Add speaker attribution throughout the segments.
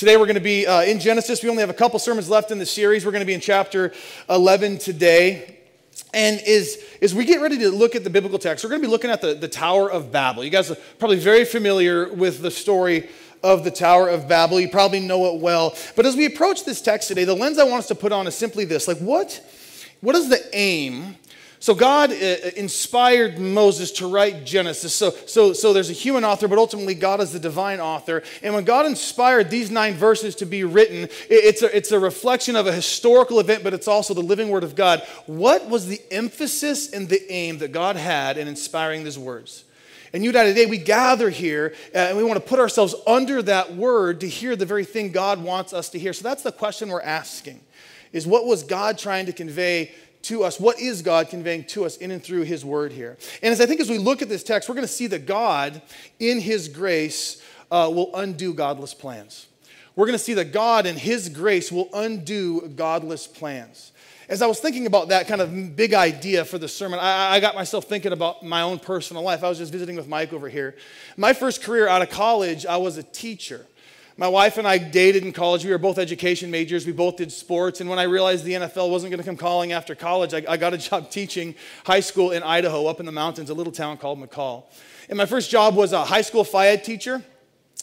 Speaker 1: Today we're going to be uh, in Genesis. We only have a couple sermons left in the series. We're going to be in chapter 11 today. And as, as we get ready to look at the biblical text, we're going to be looking at the, the Tower of Babel. You guys are probably very familiar with the story of the Tower of Babel. You probably know it well. But as we approach this text today, the lens I want us to put on is simply this like, what, what is the aim so God uh, uh, inspired Moses to write Genesis. So, so, so there's a human author, but ultimately God is the divine author. And when God inspired these nine verses to be written, it's a, it's a reflection of a historical event, but it's also the living word of God. What was the emphasis and the aim that God had in inspiring these words? And you and I today, we gather here uh, and we want to put ourselves under that word to hear the very thing God wants us to hear. So that's the question we're asking is what was God trying to convey to us. What is God conveying to us in and through His Word here? And as I think as we look at this text, we're going to see that God, in His grace, uh, will undo godless plans. We're going to see that God, in His grace, will undo godless plans. As I was thinking about that kind of big idea for the sermon, I, I got myself thinking about my own personal life. I was just visiting with Mike over here. My first career out of college, I was a teacher. My wife and I dated in college. We were both education majors. We both did sports. And when I realized the NFL wasn't going to come calling after college, I, I, got a job teaching high school in Idaho, up in the mountains, a little town called McCall. And my first job was a high school Ed teacher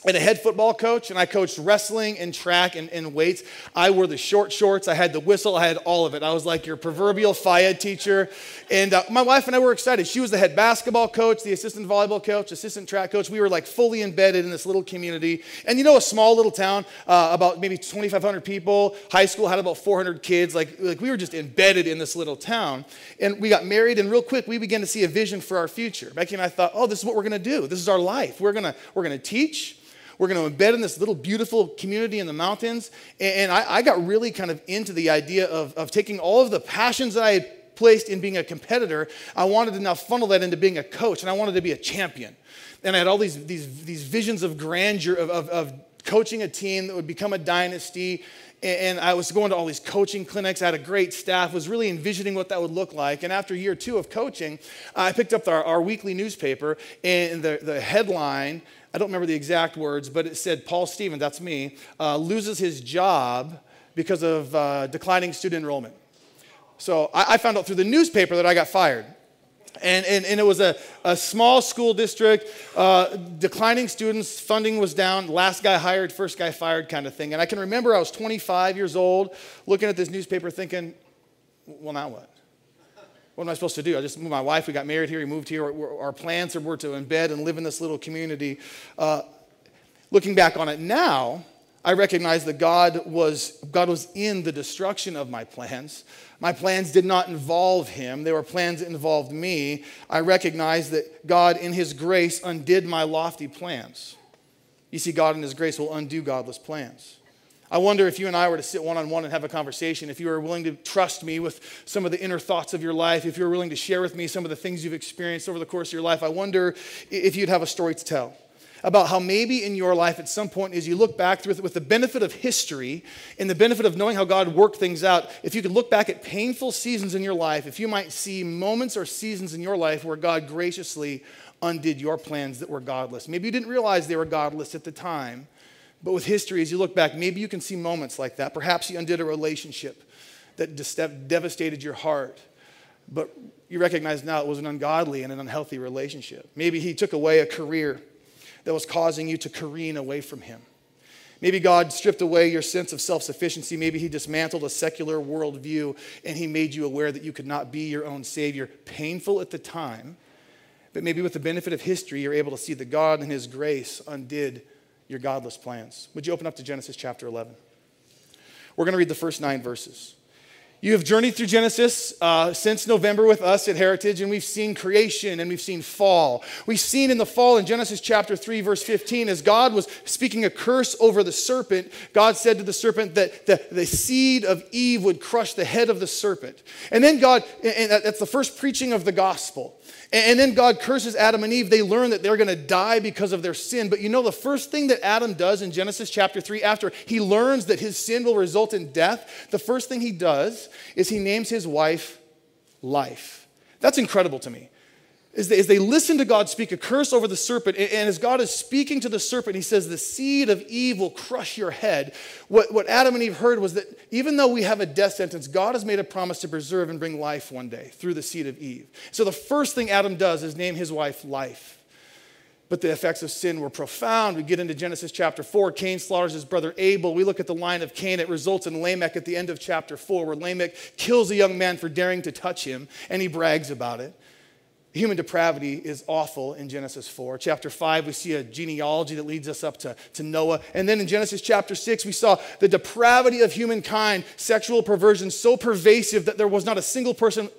Speaker 1: and a head football coach, and I coached wrestling and track and, and, weights. I wore the short shorts, I had the whistle, I had all of it. I was like your proverbial Phi teacher. And uh, my wife and I were excited. She was the head basketball coach, the assistant volleyball coach, assistant track coach. We were like fully embedded in this little community. And you know, a small little town, uh, about maybe 2,500 people, high school had about 400 kids. Like, like we were just embedded in this little town. And we got married, and real quick, we began to see a vision for our future. Becky and I thought, oh, this is what we're gonna do. This is our life. We're gonna, we're gonna teach. We're going to embed in this little beautiful community in the mountains. And I, I got really kind of into the idea of, of taking all of the passions that I had placed in being a competitor, I wanted to now funnel that into being a coach, and I wanted to be a champion. And I had all these, these, these visions of grandeur, of, of, of coaching a team that would become a dynasty. And I was going to all these coaching clinics. I had a great staff, was really envisioning what that would look like. And after year two of coaching, I picked up our, our weekly newspaper, and the, the headline I don't remember the exact words, but it said Paul Stevens, that's me, uh, loses his job because of uh, declining student enrollment. So I, I, found out through the newspaper that I got fired. And, and, and it was a, a small school district, uh, declining students, funding was down, last guy hired, first guy fired kind of thing. And I can remember I was 25 years old looking at this newspaper thinking, well, now what? what am I supposed to do? I just moved my wife. We got married here. We moved here. Our plans were to embed and live in this little community. Uh, looking back on it now, I recognized that God was, God was in the destruction of my plans. My plans did not involve him, they were plans that involved me. I recognized that God, in his grace, undid my lofty plans. You see, God, in his grace, will undo godless plans. I wonder if you and I were to sit one on one and have a conversation, if you were willing to trust me with some of the inner thoughts of your life, if you were willing to share with me some of the things you've experienced over the course of your life, I wonder if you'd have a story to tell about how maybe in your life at some point, as you look back with, with the benefit of history and the benefit of knowing how God worked things out, if you could look back at painful seasons in your life, if you might see moments or seasons in your life where God graciously undid your plans that were godless. Maybe you didn't realize they were godless at the time but with history, as you look back, maybe you can see moments like that. Perhaps you undid a relationship that devastated your heart, but you recognize now it was an ungodly and an unhealthy relationship. Maybe he took away a career that was causing you to careen away from him. Maybe God stripped away your sense of self sufficiency. Maybe He dismantled a secular worldview and He made you aware that you could not be your own Savior. Painful at the time, but maybe with the benefit of history, you're able to see that God and His grace undid your godless plans. Would you open up to Genesis chapter 11? We're going to read the first nine verses. You have journeyed through Genesis uh, since November with us at Heritage, and we've seen creation and we've seen fall. We've seen in the fall in Genesis chapter 3, verse 15, as God was speaking a curse over the serpent, God said to the serpent that the, the seed of Eve would crush the head of the serpent. And then God, and that's the first preaching of the gospel. And then God curses Adam and Eve. They learn that they're going to die because of their sin. But you know, the first thing that Adam does in Genesis chapter 3, after he learns that his sin will result in death, the first thing he does is he names his wife Life. That's incredible to me. As they, as they listen to God speak a curse over the serpent, and, as God is speaking to the serpent, he says, The seed of Eve will crush your head. What, what Adam and Eve heard was that even though we have a death sentence, God has made a promise to preserve and bring life one day through the seed of Eve. So the first thing Adam does is name his wife life. But the effects of sin were profound. We get into Genesis chapter 4. Cain slaughters his brother Abel. We look at the line of Cain. It results in Lamech at the end of chapter 4, where Lamech kills a young man for daring to touch him, and he brags about it. Human depravity is awful in Genesis 4. Chapter 5, we see a genealogy that leads us up to, to Noah. And then in Genesis chapter 6, we saw the depravity of humankind, sexual perversion so pervasive that there was not a single person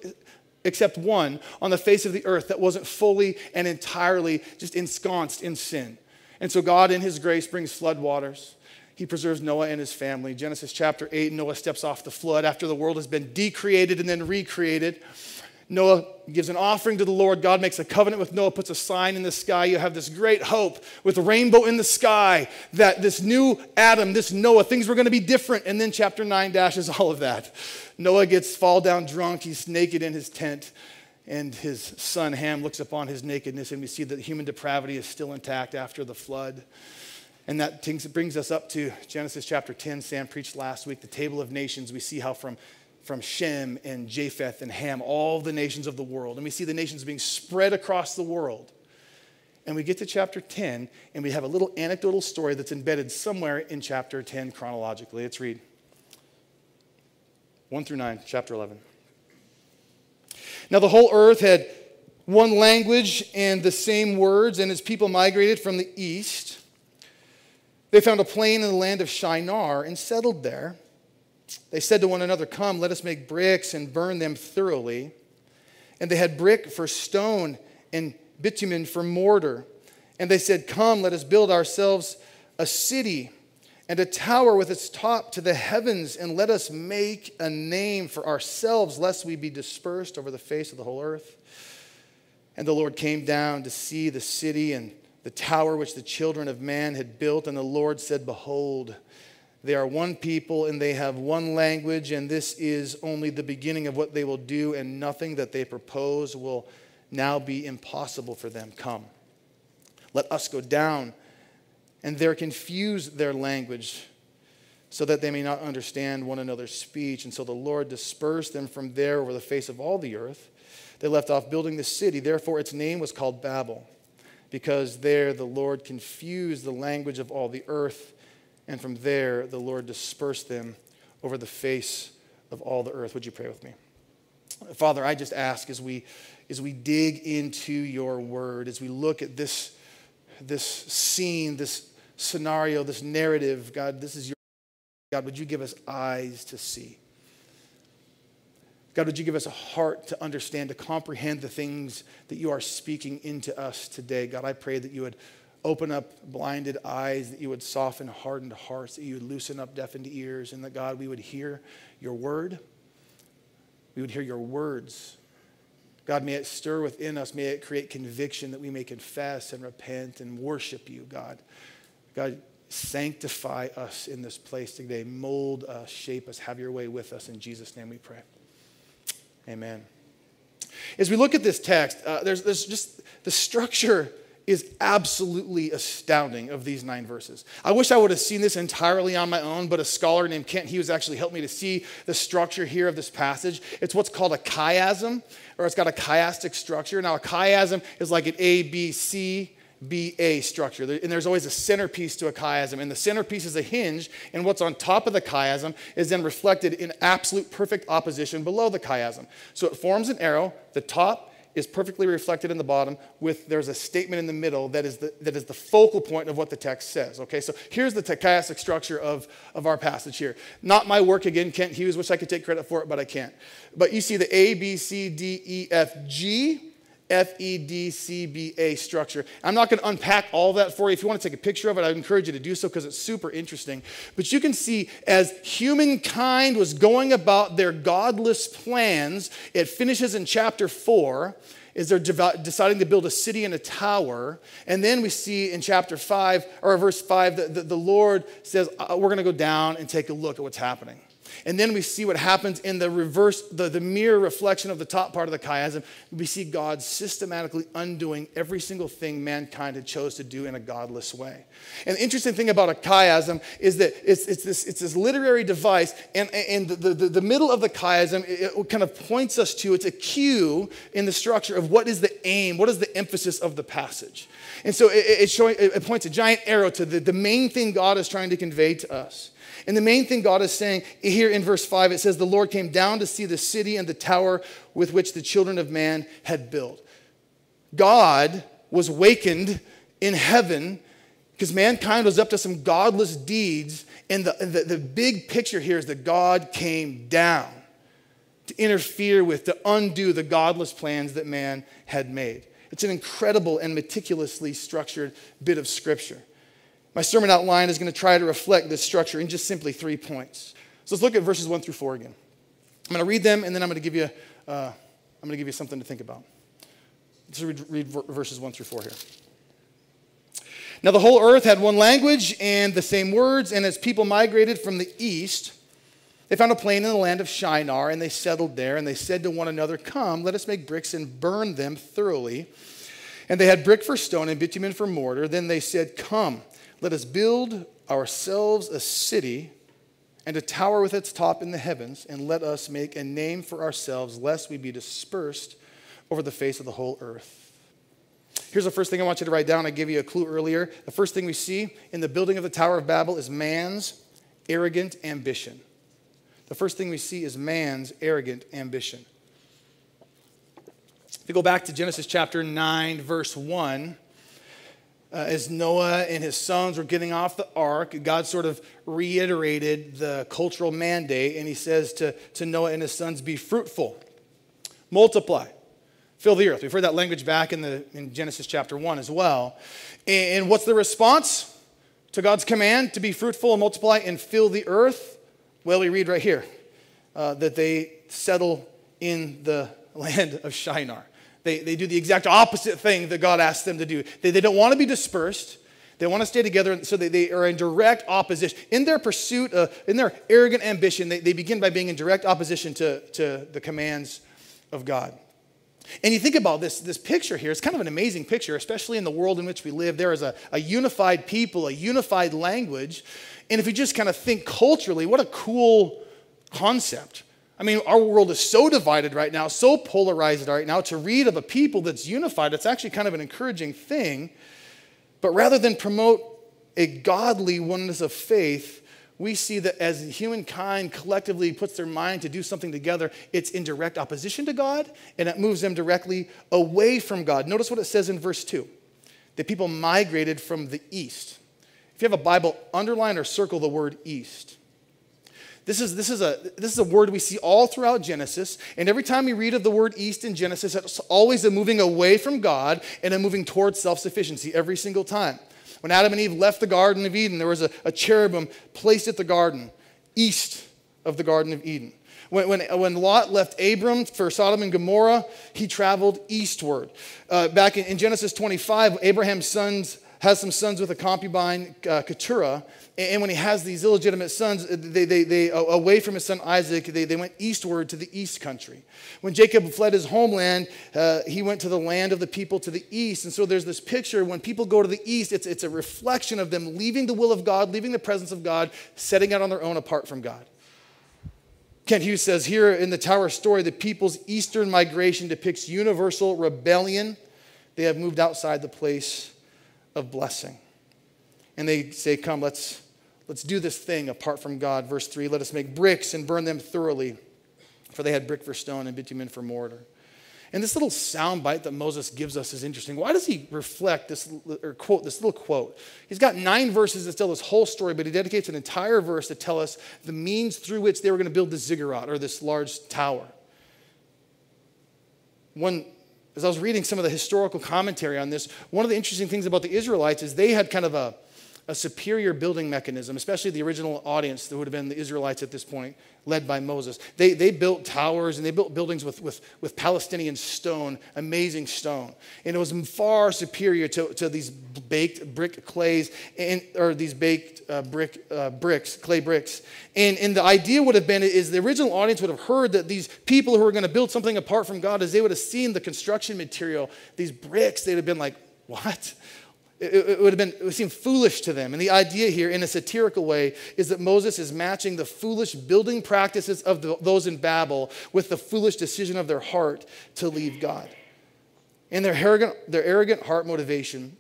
Speaker 1: except one on the face of the earth that wasn't fully and entirely just ensconced in sin. And so God, in his grace, brings flood waters. He preserves Noah and his family. Genesis chapter 8, Noah steps off the flood after the world has been decreated and then recreated. Noah gives an offering to the Lord. God makes a covenant with Noah, puts a sign in the sky. You have this great hope with rainbow in the sky that this new Adam, this Noah, things were going to be different. And then chapter 9 dashes all of that. Noah gets fall down drunk. He's naked in his tent. And his son Ham looks upon his nakedness, and we see that human depravity is still intact after the flood. And that brings us up to Genesis chapter 10. Sam preached last week, the table of nations. We see how from from Shem and Japheth and Ham, all the nations of the world. And we see the nations being spread across the world. And we get to chapter 10, and we have a little anecdotal story that's embedded somewhere in chapter 10 chronologically. Let's read 1 through 9, chapter 11. Now, the whole earth had one language and the same words, and as people migrated from the east, they found a plain in the land of Shinar and settled there. They said to one another, Come, let us make bricks and burn them thoroughly. And they had brick for stone and bitumen for mortar. And they said, Come, let us build ourselves a city and a tower with its top to the heavens, and let us make a name for ourselves, lest we be dispersed over the face of the whole earth. And the Lord came down to see the city and the tower which the children of man had built. And the Lord said, Behold, they are one people and they have one language, and this is only the beginning of what they will do, and nothing that they propose will now be impossible for them. Come, let us go down and there confuse their language so that they may not understand one another's speech. And so the Lord dispersed them from there over the face of all the earth. They left off building the city. Therefore, its name was called Babel, because there the Lord confused the language of all the earth and from there, the Lord dispersed them over the face of all the earth. Would you pray with me? Father, I just ask as we, as we dig into your word, as we look at this, this scene, this scenario, this narrative, God, this is your. God, would you give us eyes to see? God, would you give us a heart to understand, to comprehend the things that you are speaking into us today? God, I pray that you would open up blinded eyes, that you would soften hardened hearts, that you would loosen up deafened ears, and that God, we would hear your word. We would hear your words. God, may it stir within us. May it create conviction that we may confess and repent and worship you, God. God, sanctify us in this place today. Mold us, shape us, have your way with us. In Jesus' name we pray. Amen. As we look at this text, uh, there's, there's just the structure is absolutely astounding of these nine verses. I wish I would have seen this entirely on my own, but a scholar named Kent Hughes actually helped me to see the structure here of this passage. It's what's called a chiasm, or it's got a chiastic structure. Now, a chiasm is like an A, B, C, B, A structure. And there's always a centerpiece to a chiasm. And the centerpiece is a hinge, and what's on top of the chiasm is then reflected in absolute perfect opposition below the chiasm. So it forms an arrow, the top is perfectly reflected in the bottom with there's a statement in the middle that is the, that is the focal point of what the text says okay? So here's the chiastic structure of, of our passage here. Not my work again kent hughes wish i could take credit for it but i can't. But you see the a b c d e f g F E D C B A structure. I'm not going to unpack all that for you. If you want to take a picture of it, I encourage you to do so because it's super interesting. But you can see as humankind was going about their godless plans, it finishes in chapter 4 is they're deciding to build a city and a tower. And then we see in chapter 5, or verse 5, that the, the Lord says, uh, We're going to go down and take a look at what's happening. And then we see what happens in the reverse, the, the mirror reflection of the top part of the chiasm. We see God systematically undoing every single thing mankind had chose to do in a godless way. And the interesting thing about a chiasm is that it's, it's, this, it's this literary device, and, and the, the, the middle of the chiasm it, kind of points us to, it's a cue in the structure of what is the aim, what is the emphasis of the passage. And so it, it, showing, it points a giant arrow to the, the main thing God is trying to convey to us. And the main thing God is saying here in verse 5, it says, The Lord came down to see the city and the tower with which the children of man had built. God was wakened in heaven because mankind was up to some godless deeds. And the, the, the big picture here is that God came down to interfere with, to undo the godless plans that man had made. It's an incredible and meticulously structured bit of scripture. My sermon outline is going to try to reflect this structure in just simply three points. So let's look at verses one through four again. I'm going to read them, and then I'm going to give you, uh, I'm going to give you something to think about. Let's read, read verses one through four here. Now the whole earth had one language and the same words, and as people migrated from the east, they found a plain in the land of Shinar, and they settled there, and they said to one another, Come, let us make bricks and burn them thoroughly. And they had brick for stone and bitumen for mortar. Then they said, Come, let us build ourselves a city and a tower with its top in the heavens, and let us make a name for ourselves, lest we be dispersed over the face of the whole earth. Here's the first thing I want you to write down. I gave you a clue earlier. The first thing we see in the building of the Tower of Babel is man's arrogant ambition. The first thing we see is man's arrogant ambition. If you go back to Genesis chapter 9, verse 1, uh, as Noah and his sons were getting off the ark, God sort of reiterated the cultural mandate, and he says to, to Noah and his sons, Be fruitful, multiply, fill the earth. We've heard that language back in, the, in Genesis chapter 1 as well. And, and what's the response to God's command to be fruitful and multiply and fill the earth? Well, we read right here uh, that they settle in the land of Shinar. They, they do the exact opposite thing that God asked them to do. They, they don't want to be dispersed. They want to stay together, so they, they are in direct opposition. In their pursuit, in their arrogant ambition, they, they begin by being in direct opposition to, to the commands of God. And you think about this, this picture here, it's kind of an amazing picture, especially in the world in which we live. There is a, a unified people, a unified language. And if you just kind of think culturally, what a cool concept. I mean, our world is so divided right now, so polarized right now. To read of a people that's unified, it's actually kind of an encouraging thing. But rather than promote a godly oneness of faith, we see that as humankind collectively puts their mind to do something together, it's in direct opposition to God and it moves them directly away from God. Notice what it says in verse 2 that people migrated from the east. If you have a Bible, underline or circle the word east. This is, this, is a, this is a word we see all throughout Genesis. And every time we read of the word east in Genesis, it's always a moving away from God and a moving towards self sufficiency every single time. When Adam and Eve left the Garden of Eden, there was a, a cherubim placed at the garden, east of the Garden of Eden. When, when, when, Lot left Abram for Sodom and Gomorrah, he traveled eastward. Uh, back in, in, Genesis 25, Abraham's sons has some sons with a concubine, uh, Keturah, and when he has these illegitimate sons, they, they, they, away from his son Isaac, they, they went eastward to the east country. When Jacob fled his homeland, uh, he went to the land of the people to the east. And so there's this picture when people go to the east, it's, it's a reflection of them leaving the will of God, leaving the presence of God, setting out on their own apart from God. Kent Hughes says here in the Tower story, the people's eastern migration depicts universal rebellion. They have moved outside the place of blessing. And they say, Come, let's Let's do this thing apart from God. Verse 3 Let us make bricks and burn them thoroughly, for they had brick for stone and bitumen for mortar. And this little soundbite that Moses gives us is interesting. Why does he reflect this or quote this little quote? He's got nine verses that tell this whole story, but he dedicates an entire verse to tell us the means through which they were going to build the ziggurat or this large tower. One, as I was reading some of the historical commentary on this, one of the interesting things about the Israelites is they had kind of a a superior building mechanism, especially the original audience that would have been the Israelites at this point, led by Moses. They, they built towers and they built buildings with, with, with Palestinian stone, amazing stone. And it was far superior to, to these baked brick clays, and, or these baked uh, brick, uh, bricks, clay bricks. And, and the idea would have been is the original audience would have heard that these people who were going to build something apart from God, as they would have seen the construction material, these bricks, they'd have been like, what? It, it, would have been, it would seem foolish to them. And the idea here, in a satirical way, is that Moses is matching the foolish building practices of the, those in Babel with the foolish decision of their heart to leave God. And their arrogant, their arrogant heart motivation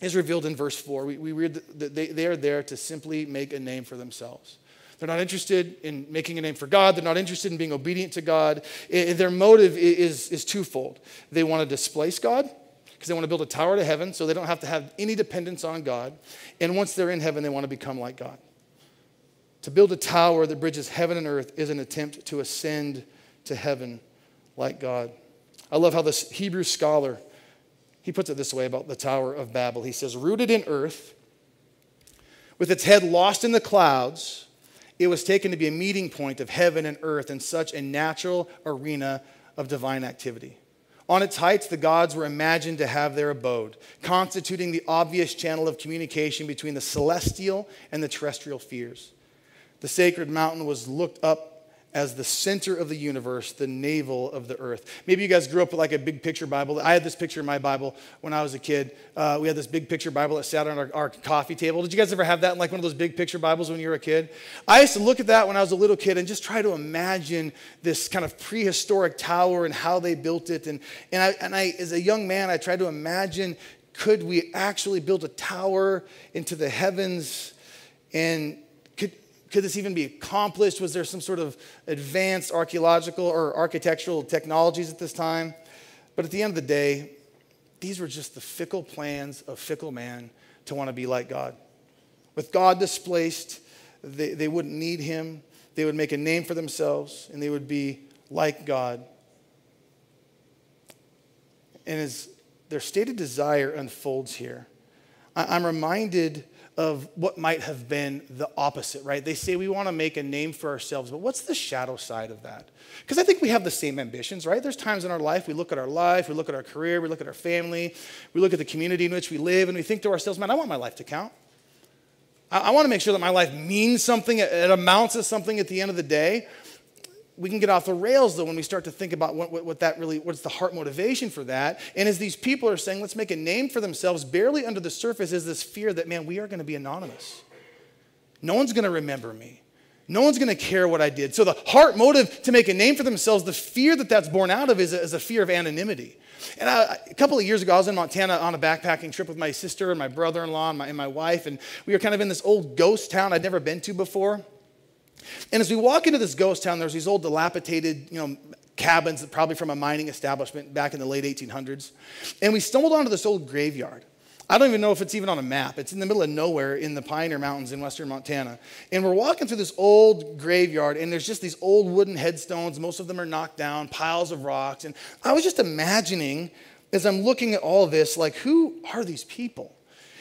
Speaker 1: is revealed in verse 4. We, we read that they, they are there to simply make a name for themselves. They're not interested in making a name for God. They're not interested in being obedient to God. Their motive is, is twofold. They want to displace God because they want to build a tower to heaven so they don't have to have any dependence on God. And once they're in heaven, they want to become like God. To build a tower that bridges heaven and earth is an attempt to ascend to heaven like God. I love how this Hebrew scholar he puts it this way about the Tower of Babel. He says, "Rooted in earth, with its head lost in the clouds, it was taken to be a meeting point of heaven and earth in such a natural arena of divine activity." On its heights, the gods were imagined to have their abode, constituting the obvious channel of communication between the celestial and the terrestrial spheres. The sacred mountain was looked up as the center of the universe, the navel of the earth. Maybe you guys grew up with like a big picture Bible. I had this picture in my Bible when I was a kid. Uh, we had this big picture Bible that sat on our, our, coffee table. Did you guys ever have that in like one of those big picture Bibles when you were a kid? I used to look at that when I was a little kid and just try to imagine this kind of prehistoric tower and how they built it. And, and, I, and I, as a young man, I tried to imagine could we actually build a tower into the heavens and could this even be accomplished? Was there some sort of advanced archaeological or architectural technologies at this time? But at the end of the day, these were just the fickle plans of fickle man to want to be like God. With God displaced, they, they wouldn't need him. They would make a name for themselves and they would be like God. And as their stated desire unfolds here, I'm reminded of what might have been the opposite, right? They say we want to make a name for ourselves, but what's the shadow side of that? Because I think we have the same ambitions, right? There's times in our life we look at our life, we look at our career, we look at our family, we look at the community in which we live, and we think to ourselves, man, I want my life to count. I, I want to make sure that my life means something, it amounts to something at the end of the day we can get off the rails though when we start to think about what, what, what, that really what's the heart motivation for that. And as these people are saying let's make a name for themselves barely under the surface is this fear that man we are going to be anonymous. No one's going to remember me. No one's going to care what i did. So the heart motive to make a name for themselves the fear that that's born out of is a, is a fear of anonymity. And I, a couple of years ago, I was in Montana on a backpacking trip with my sister and my brother in law and, and my wife, and we were kind of in this old ghost town I'd never been to before. And as we walk into this ghost town, there's these old dilapidated, you know, cabins, probably from a mining establishment back in the late 1800s. And we stumbled onto this old graveyard. I don't even know if it's even on a map. It's in the middle of nowhere in the Pioneer Mountains in western Montana. And we're walking through this old graveyard, and there's just these old wooden headstones. Most of them are knocked down, piles of rocks. And I was just imagining, as I'm looking at all this, like, who are these people?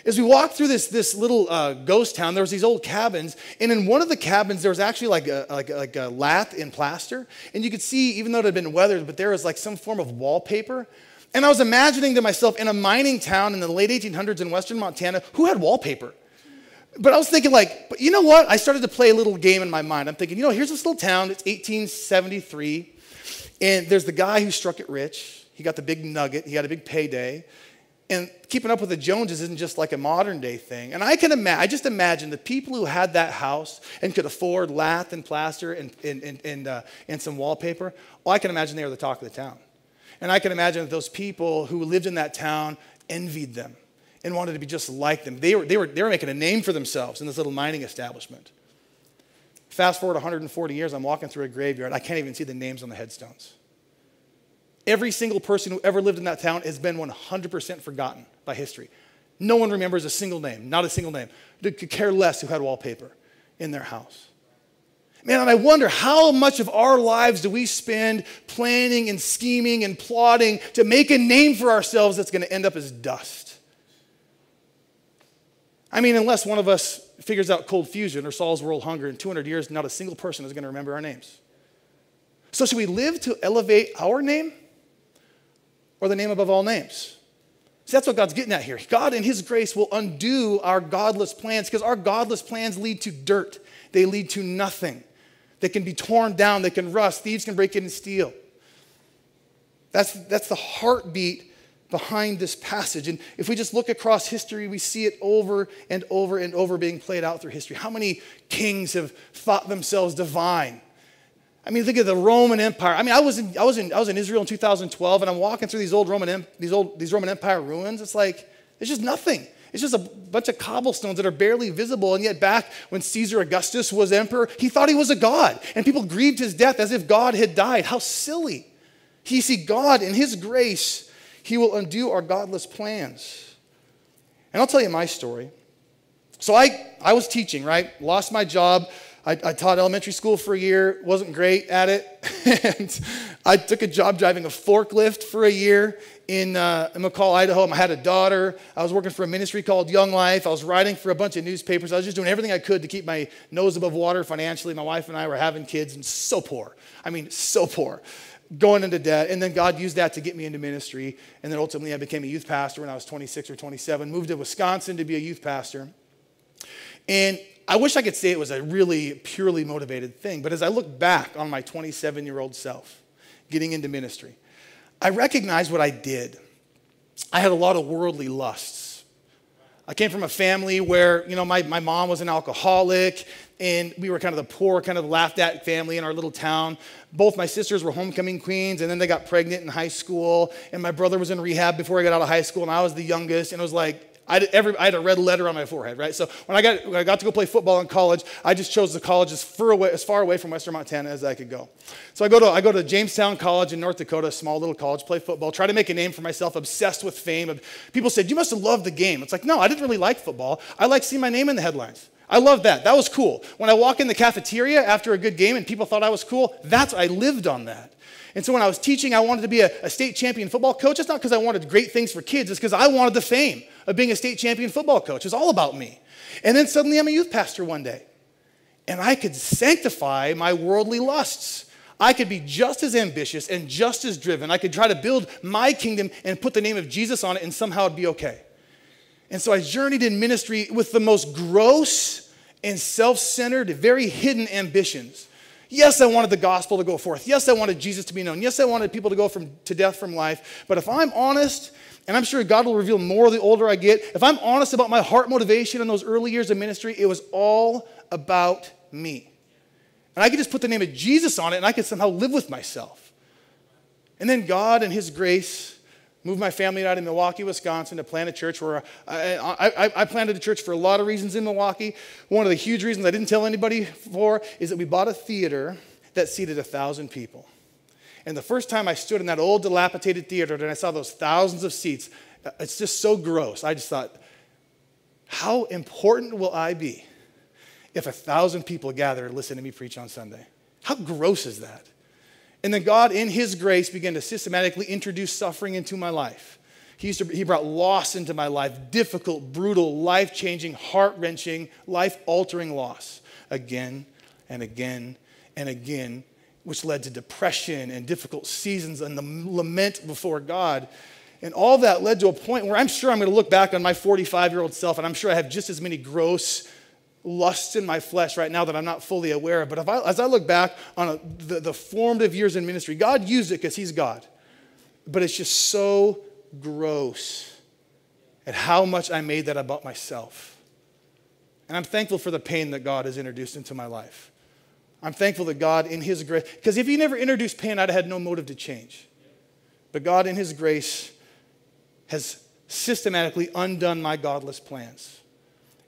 Speaker 1: As we walked through this, this little uh, ghost town, there was these old cabins, and in one of the cabins, there was actually like a, like, like a lath in plaster, and you could see, even though it had been weathered, but there was like some form of wallpaper. And I was imagining to myself, in a mining town in the late 1800s in western Montana, who had wallpaper? But I was thinking, like, but you know what? I started to play a little game in my mind. I'm thinking, you know, here's this little town. It's 1873, and there's the guy who struck it rich. He got the big nugget. He got a big payday. And keeping up with the Joneses isn't just like a modern day thing. And I can imagine, I just imagine the people who had that house and could afford lath and plaster and, and, and, and, uh, and some wallpaper, well, I can imagine they were the talk of the town. And I can imagine that those people who lived in that town envied them and wanted to be just like them. They were, they were, they were making a name for themselves in this little mining establishment. Fast forward 140 years, I'm walking through a graveyard. I can't even see the names on the headstones. Every single person who ever lived in that town has been 100% forgotten by history. No one remembers a single name, not a single name. They could care less who had wallpaper in their house. Man, and I wonder how much of our lives do we spend planning and scheming and plotting to make a name for ourselves that's going to end up as dust? I mean, unless one of us figures out cold fusion or solves world hunger in 200 years, not a single person is going to remember our names. So, should we live to elevate our name or the name above all names? See, that's what God's getting at here. God, in His grace, will undo our godless plans because our godless plans lead to dirt, they lead to nothing. They can be torn down, they can rust, thieves can break in and steal. That's, that's the heartbeat behind this passage. And if we just look across history, we see it over and over and over being played out through history. How many kings have thought themselves divine? I mean, think of the Roman Empire. I mean, I was in, I was in, I was in Israel in 2012, and I'm walking through these old Roman, these old, these Roman Empire ruins. It's like, it's just nothing. It's just a bunch of cobblestones that are barely visible. And yet, back when Caesar Augustus was emperor, he thought he was a god. And people grieved his death as if God had died. How silly. He see God in his grace, he will undo our godless plans. And I'll tell you my story. So I, I was teaching, right? Lost my job I, I, taught elementary school for a year, wasn't great at it. and I took a job driving a forklift for a year in, uh, in McCall, Idaho. I had a daughter. I was working for a ministry called Young Life. I was writing for a bunch of newspapers. I was just doing everything I could to keep my nose above water financially. My wife and I were having kids and so poor. I mean, so poor. Going into debt. And then God used that to get me into ministry. And then ultimately, I became a youth pastor when I was 26 or 27. Moved to Wisconsin to be a youth pastor. And I wish I could say it was a really purely motivated thing, but as I look back on my 27 year old self getting into ministry, I recognize what I did. I had a lot of worldly lusts. I came from a family where, you know, my, my mom was an alcoholic and we were kind of the poor, kind of laughed at family in our little town. Both my sisters were homecoming queens, and then they got pregnant in high school. And my brother was in rehab before I got out of high school, and I was the youngest. And it was like, I had, every, I had a red letter on my forehead, right? So when I, got, when I got to go play football in college, I just chose the college as far, away, as far away from Western Montana as I could go. So I go, to, I go to Jamestown College in North Dakota, a small little college, play football, try to make a name for myself, obsessed with fame. People said, You must have loved the game. It's like, no, I didn't really like football. I like seeing my name in the headlines. I love that. That was cool. When I walk in the cafeteria after a good game and people thought I was cool, that's I lived on that. And so when I was teaching, I wanted to be a, a state champion football coach. It's not because I wanted great things for kids, it's because I wanted the fame of being a state champion football coach. It's all about me. And then suddenly I'm a youth pastor one day. And I could sanctify my worldly lusts. I could be just as ambitious and just as driven. I could try to build my kingdom and put the name of Jesus on it, and somehow it'd be okay. And so I journeyed in ministry with the most gross and self centered, very hidden ambitions. Yes, I wanted the gospel to go forth. Yes, I wanted Jesus to be known. Yes, I wanted people to go from, to death from life. But if I'm honest, and I'm sure God will reveal more the older I get, if I'm honest about my heart motivation in those early years of ministry, it was all about me. And I could just put the name of Jesus on it and I could somehow live with myself. And then God and His grace moved my family out of Milwaukee, Wisconsin to plant a church where I, I, I, planted a church for a lot of reasons in Milwaukee. One of the huge reasons I didn't tell anybody for is that we bought a theater that seated a thousand people. And the first time I stood in that old dilapidated theater and I saw those thousands of seats, uh, it's just so gross. I just thought, how important will I be if a thousand people gather and listen to me preach on Sunday? How gross is that? And then God, in His grace, began to systematically introduce suffering into my life. He, used to, he brought loss into my life difficult, brutal, life changing, heart wrenching, life altering loss again and again and again, which led to depression and difficult seasons and the lament before God. And all that led to a point where I'm sure I'm going to look back on my 45 year old self and I'm sure I have just as many gross lusts in my flesh right now that I'm not fully aware of. But I, as I look back on a, the, the formative years in ministry, God used it because He's God. But it's just so gross at how much I made that about myself. And I'm thankful for the pain that God has introduced into my life. I'm thankful that God, in His grace, because if He never introduced pain, I'd have had no motive to change. But God, in His grace, has systematically undone my godless plans.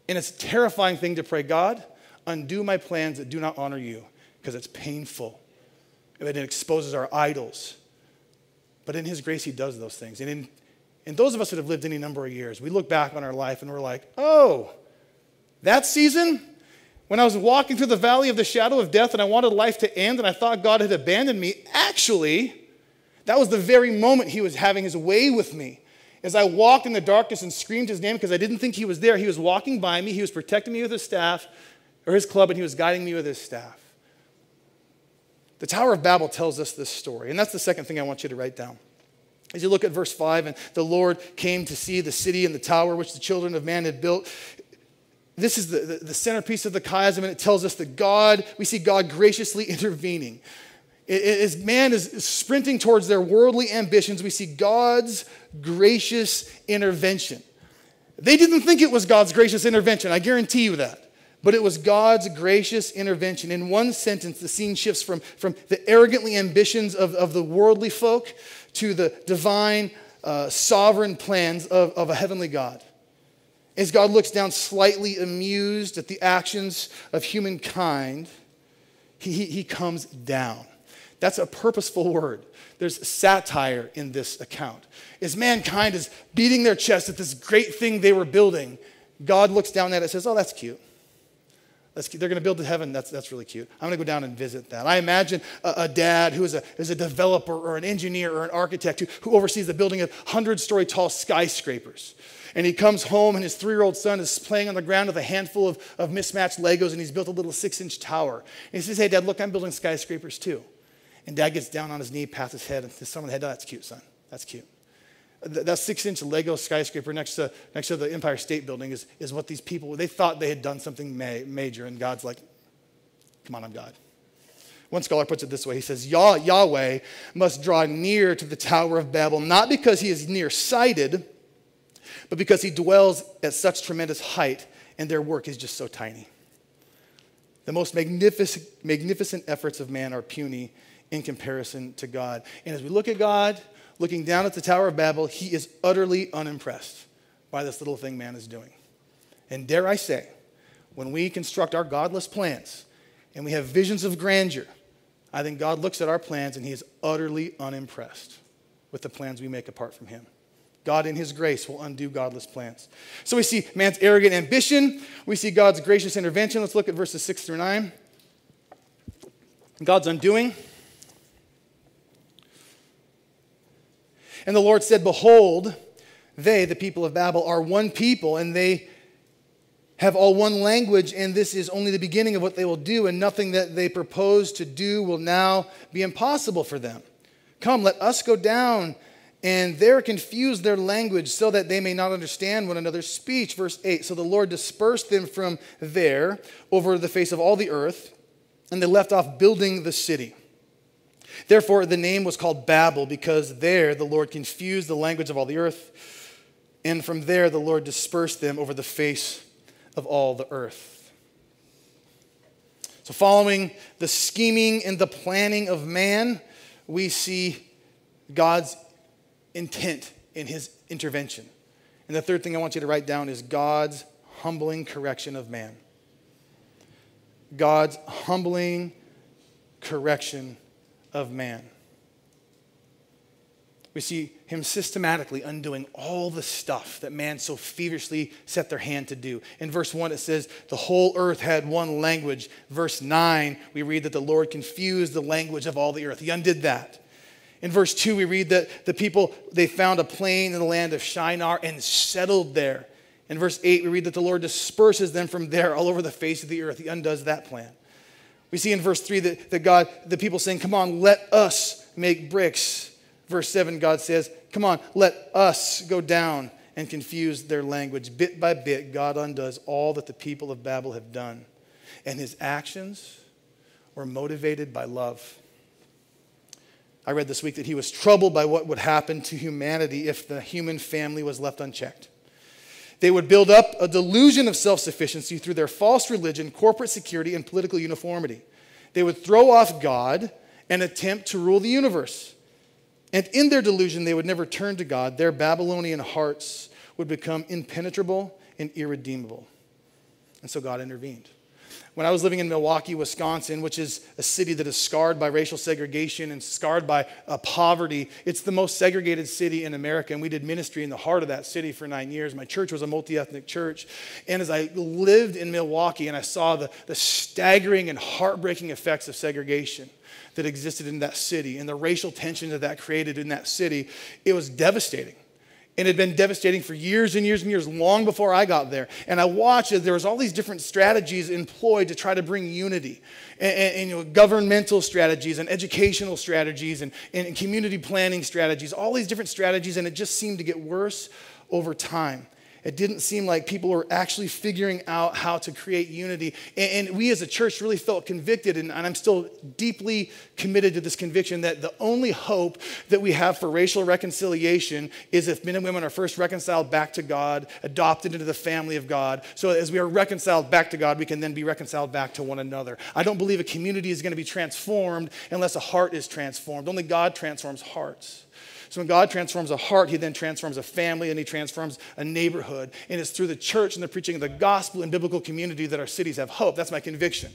Speaker 1: And it's a terrifying thing to pray, God, undo my plans that do not honor you, because it's painful. And it exposes our idols. But in His grace, He does those things. And in, in those of us that have lived any number of years, we look back on our life and we're like, oh, that season, when I was walking through the valley of the shadow of death and I wanted life to end and I thought God had abandoned me, actually, that was the very moment He was having His way with me As I walked in the darkness and screamed his name because I didn't think he was there, he was walking by me, he was protecting me with his staff or his club, and he was guiding me with his staff. The Tower of Babel tells us this story, and that's the second thing I want you to write down. As you look at verse 5, and the Lord came to see the city and the tower which the children of man had built. This is the, the, the centerpiece of the chiasm, and it tells us that God, we see God graciously intervening. As man is sprinting towards their worldly ambitions, we see God's gracious intervention. They didn't think it was God's gracious intervention, I guarantee you that. But it was God's gracious intervention. In one sentence, the scene shifts from, from the arrogantly ambitions of, of the worldly folk to the divine, uh, sovereign plans of, of a heavenly God. As God looks down slightly amused at the actions of humankind, he, he, he comes down. That's a purposeful word. There's satire in this account. As mankind is beating their chest at this great thing they were building, God looks down at it and says, Oh, that's cute. That's cute. They're going to build to heaven. That's, that's really cute. I'm going to go down and visit that. I imagine a, a dad who is a, is a developer or an engineer or an architect who, who oversees the building of 100 story tall skyscrapers. And he comes home, and his three year old son is playing on the ground with a handful of, of mismatched Legos, and he's built a little six inch tower. And he says, Hey, dad, look, I'm building skyscrapers too. And dad gets down on his knee, pats his head, and says, Son head, oh, that's cute, son. That's cute. That six inch Lego skyscraper next to, next to the Empire State Building is, is what these people, they thought they had done something ma- major, and God's like, Come on, I'm God. One scholar puts it this way He says, Yah- Yahweh must draw near to the Tower of Babel, not because he is nearsighted but because he dwells at such tremendous height and their work is just so tiny. The most magnificent, magnificent efforts of man are puny in comparison to God. And as we look at God, looking down at the Tower of Babel, he is utterly unimpressed by this little thing man is doing. And dare I say, when we construct our godless plans and we have visions of grandeur, I think God looks at our plans and he is utterly unimpressed with the plans we make apart from him. God, in His grace, will undo godless plans. So we see man's arrogant ambition. We see God's gracious intervention. Let's look at verses 6 through 9. God's undoing. And the Lord said, Behold, they, the people of Babel, are one people, and they have all one language, and this is only the beginning of what they will do, and nothing that they propose to do will now be impossible for them. Come, let us go down and there confused their language so that they may not understand one another's speech. Verse 8 So the Lord dispersed them from there over the face of all the earth, and they left off building the city. Therefore, the name was called Babel, because there the Lord confused the language of all the earth, and from there the Lord dispersed them over the face of all the earth. So, following the scheming and the planning of man, we see God's intent in his intervention. And the third thing I want you to write down is God's humbling correction of man. God's humbling correction of man. We see him systematically undoing all the stuff that man so feverishly set their hand to do. In verse 1, it says, The whole earth had one language. Verse 9, we read that the Lord confused the language of all the earth. He undid that. In verse 2, we read that the people, they found a plain in the land of Shinar and settled there. In verse 8, we read that the Lord disperses them from there all over the face of the earth. He undoes that plan. We see in verse 3 that, that God, the people saying, Come on, let us make bricks. Verse 7, God says, Come on, let us go down and confuse their language. Bit by bit, God undoes all that the people of Babel have done. And his actions were motivated by love. I read this week that he was troubled by what would happen to humanity if the human family was left unchecked. They would build up a delusion of self sufficiency through their false religion, corporate security, and political uniformity. They would throw off God and attempt to rule the universe. And in their delusion, they would never turn to God. Their Babylonian hearts would become impenetrable and irredeemable. And so God intervened. When I was living in Milwaukee, Wisconsin, which is a city that is scarred by racial segregation and scarred by uh, poverty, it's the most segregated city in America. And we did ministry in the heart of that city for nine years. My church was a multi ethnic church. And as I lived in Milwaukee and I saw the, the staggering and heartbreaking effects of segregation that existed in that city and the racial tension that that created in that city, it was devastating. And it had been devastating for years and years and years, long before I got there. And I watched as there was all these different strategies employed to try to bring unity, and, and, and you know, governmental strategies and educational strategies and, and community planning strategies, all these different strategies, and it just seemed to get worse over time it didn't seem like people were actually figuring out how to create unity. And, and we as a church really felt convicted, and, and, I'm still deeply committed to this conviction that the only hope that we have for racial reconciliation is if men and women are first reconciled back to God, adopted into the family of God. So as we are reconciled back to God, we can then be reconciled back to one another. I don't believe a community is going to be transformed unless a heart is transformed. Only God transforms hearts. So when God transforms a heart, he then transforms a family and he transforms a neighborhood. And it's through the church and the preaching of the gospel and biblical community that our cities have hope. That's my conviction.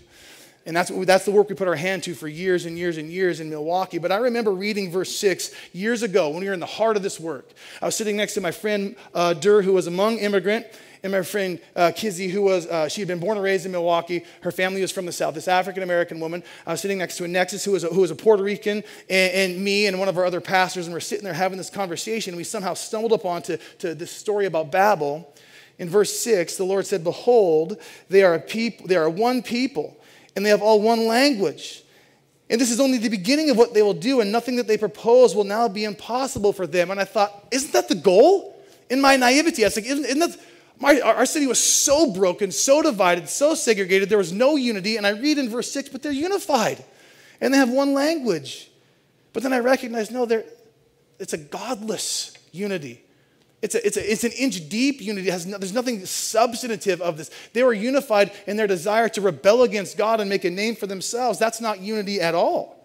Speaker 1: And that's, we, that's the work we put our hand to for years and years and years in Milwaukee. But I remember reading verse 6 years ago when we were in the heart of this work. I was sitting next to my friend uh, Durr, who was a Hmong immigrant, and my friend uh, Kizzy, who was, uh, she had been born and raised in Milwaukee. Her family was from the South, this African American woman. I was sitting next to a Nexus, who was a, who was a Puerto Rican, and, and, me and one of our other pastors, and we're sitting there having this conversation. We somehow stumbled upon to, to this story about Babel. In verse 6, the Lord said, Behold, they are, a people, they are one people, and they have all one language. And this is only the beginning of what they will do, and nothing that they propose will now be impossible for them. And I thought, isn't that the goal? In my naivety, I was like, isn't, isn't that my, our city was so broken, so divided, so segregated, there was no unity. And I read in verse 6, but they're unified and they have one language. But then I recognize, no, they're, it's a godless unity. It's, a, it's, a, it's an inch deep unity. No, there's nothing substantive of this. They were unified in their desire to rebel against God and make a name for themselves. That's not unity at all.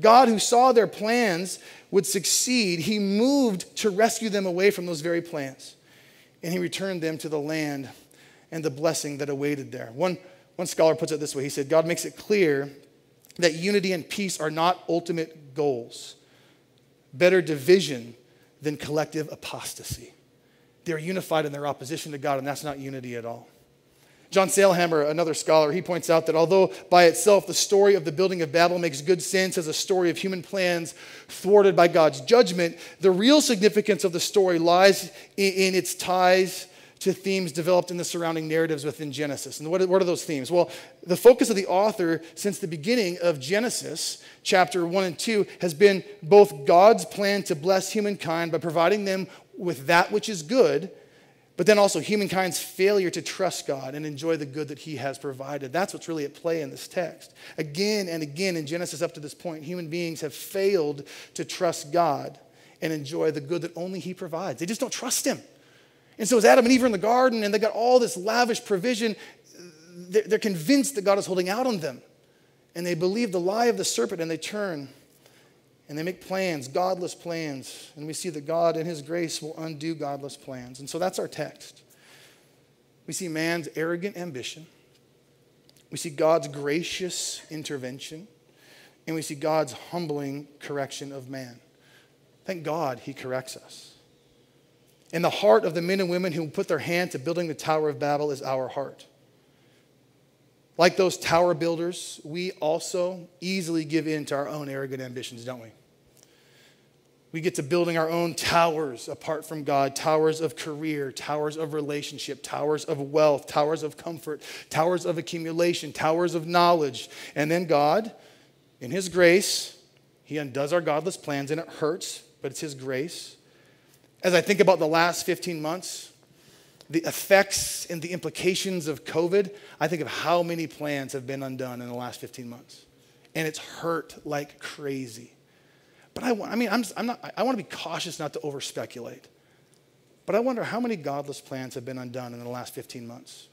Speaker 1: God, who saw their plans would succeed, he moved to rescue them away from those very plans and he returned them to the land and the blessing that awaited there. One, one scholar puts it this way He said, God makes it clear that unity and peace are not ultimate goals, better division than collective apostasy. They're unified in their opposition to God, and that's not unity at all. John Sailhamer, another scholar, he points out that although by itself the story of the building of Babel makes good sense as a story of human plans thwarted by God's judgment, the real significance of the story lies in, its ties to themes developed in the surrounding narratives within Genesis. And what, what are those themes? Well, the focus of the author since the beginning of Genesis, chapter 1 and 2, has been both God's plan to bless humankind by providing them with that which is good but then also humankind's failure to trust God and enjoy the good that He has provided. That's what's really at play in this text. Again and again in Genesis up to this point, human beings have failed to trust God and enjoy the good that only He provides. They just don't trust Him. And so, as Adam and Eve are in the garden and they got all this lavish provision, they're convinced that God is holding out on them. And they believe the lie of the serpent and they turn and they make plans, godless plans. And we see that God, in His grace, will undo godless plans. And so that's our text. We see man's arrogant ambition, we see God's gracious intervention, and we see God's humbling correction of man. Thank God He corrects us. And the heart of the men and women who put their hand to building the Tower of Babel is our heart. Like those tower builders, we also easily give in to our own arrogant ambitions, don't we? We get to building our own towers apart from God towers of career, towers of relationship, towers of wealth, towers of comfort, towers of accumulation, towers of knowledge. And then God, in His grace, He undoes our godless plans, and it hurts, but it's His grace. As I think about the last 15 months, the effects and the implications of COVID, I think of how many plans have been undone in the last 15 months. And it's hurt like crazy. But I, I mean, I'm, I'm not, I want to be cautious not to over speculate. But I wonder how many godless plans have been undone in the last 15 months.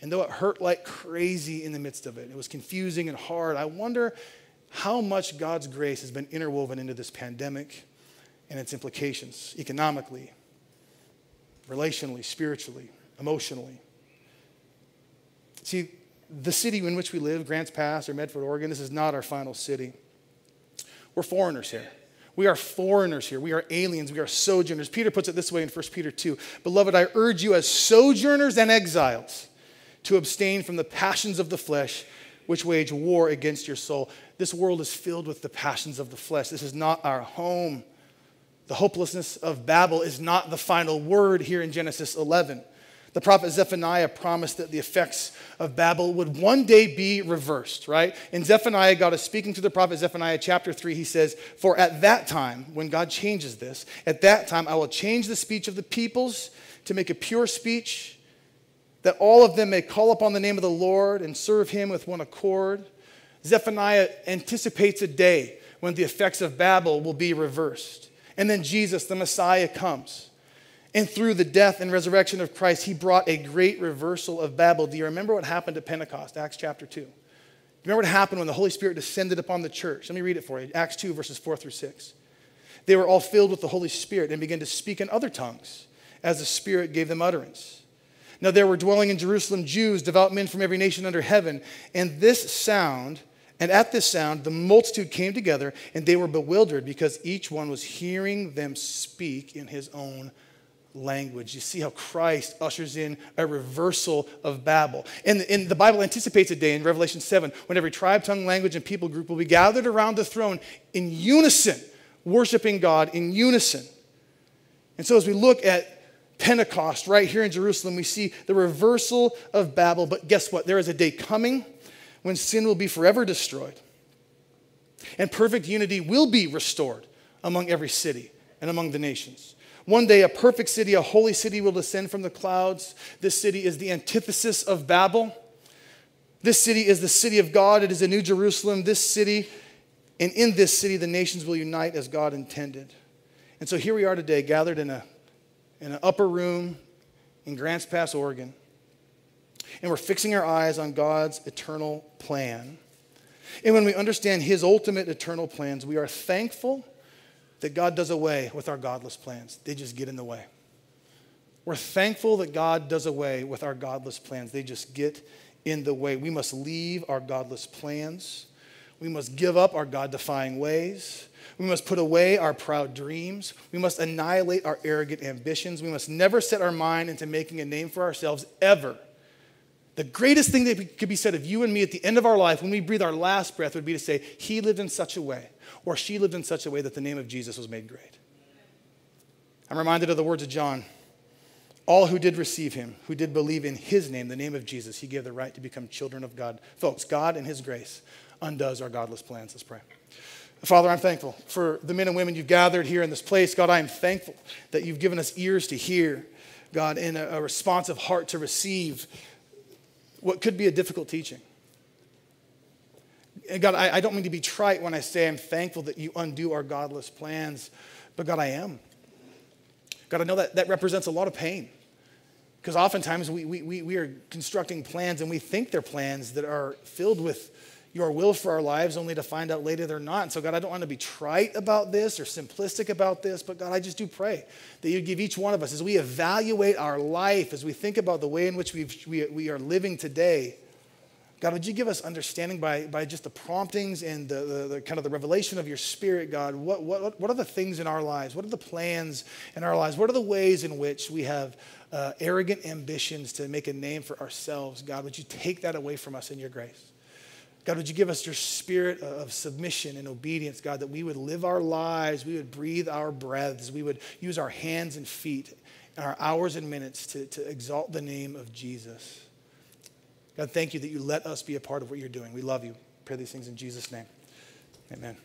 Speaker 1: And though it hurt like crazy in the midst of it, it was confusing and hard, I wonder how much God's grace has been interwoven into this pandemic and its implications economically, relationally, spiritually, emotionally. See, the city in which we live, Grants Pass or Medford, Oregon, this is not our final city. We're foreigners here. We are foreigners here. We are aliens. We are sojourners. Peter puts it this way in 1 Peter 2 Beloved, I urge you as sojourners and exiles to abstain from the passions of the flesh which wage war against your soul. This world is filled with the passions of the flesh. This is not our home. The hopelessness of Babel is not the final word here in Genesis 11. The prophet Zephaniah promised that the effects of Babel would one day be reversed, right? In Zephaniah, God is speaking to the prophet Zephaniah, chapter 3. He says, For at that time, when God changes this, at that time I will change the speech of the peoples to make a pure speech, that all of them may call upon the name of the Lord and serve him with one accord. Zephaniah anticipates a day when the effects of Babel will be reversed. And then Jesus, the Messiah, comes. And through the death and resurrection of Christ, he brought a great reversal of Babel. Do you remember what happened at Pentecost, Acts chapter 2? Do you remember what happened when the Holy Spirit descended upon the church? Let me read it for you Acts 2, verses 4 through 6. They were all filled with the Holy Spirit and began to speak in other tongues as the Spirit gave them utterance. Now there were dwelling in Jerusalem Jews, devout men from every nation under heaven, and this sound, and at this sound, the multitude came together, and they were bewildered because each one was hearing them speak in his own language. You see how Christ ushers in a reversal of Babel. And, and the Bible anticipates a day in Revelation 7 when every tribe, tongue, language, and people group will be gathered around the throne in unison, worshiping God in unison. And so as we look at Pentecost right here in Jerusalem, we see the reversal of Babel. But guess what? There is a day coming when sin will be forever destroyed. And perfect unity will be restored among every city and among the nations. One day, a perfect city, a holy city will descend from the clouds. This city is the antithesis of Babel. This city is the city of God. It is a new Jerusalem. This city, and in this city, the nations will unite as God intended. And so here we are today, gathered in, a, in an upper room in Grants Pass, Oregon. And we're fixing our eyes on God's eternal plan. And when we understand His ultimate eternal plans, we are thankful that God does away with our godless plans. They just get in the way. We're thankful that God does away with our godless plans. They just get in the way. We must leave our godless plans. We must give up our God defying ways. We must put away our proud dreams. We must annihilate our arrogant ambitions. We must never set our mind into making a name for ourselves ever. The greatest thing that could be said of you and me at the end of our life, when we breathe our last breath, would be to say, He lived in such a way or she lived in such a way that the name of Jesus was made great. I'm reminded of the words of John. All who did receive him, who did believe in his name, the name of Jesus, he gave the right to become children of God. Folks, God in his grace undoes our godless plans. Let's pray. Father, I'm thankful for the men and women you've gathered here in this place. God, I am thankful that you've given us ears to hear, God, and a, a responsive heart to receive what could be a difficult teaching. God, I, I don't mean to be trite when I say I'm thankful that you undo our godless plans, but God, I am. God, I know that that represents a lot of pain. Because oftentimes we, we, we are constructing plans and we think they're plans that are filled with your will for our lives only to find out later they're not. And so, God, I don't want to be trite about this or simplistic about this, but God, I just do pray that you give each one of us, as we evaluate our life, as we think about the way in which we've, we, we are living today, God, would you give us understanding by, by just the promptings and the, the, the, kind of the revelation of your spirit, God? What, what, what are the things in our lives? What are the plans in our lives? What are the ways in which we have uh, arrogant ambitions to make a name for ourselves? God, would you take that away from us in your grace? God, would you give us your spirit of submission and obedience, God, that we would live our lives, we would breathe our breaths, we would use our hands and feet, our hours and minutes to, to exalt the name of Jesus. God, thank you that you let us be a part of what you're doing. We love you. Pray these things in Jesus' name. Amen.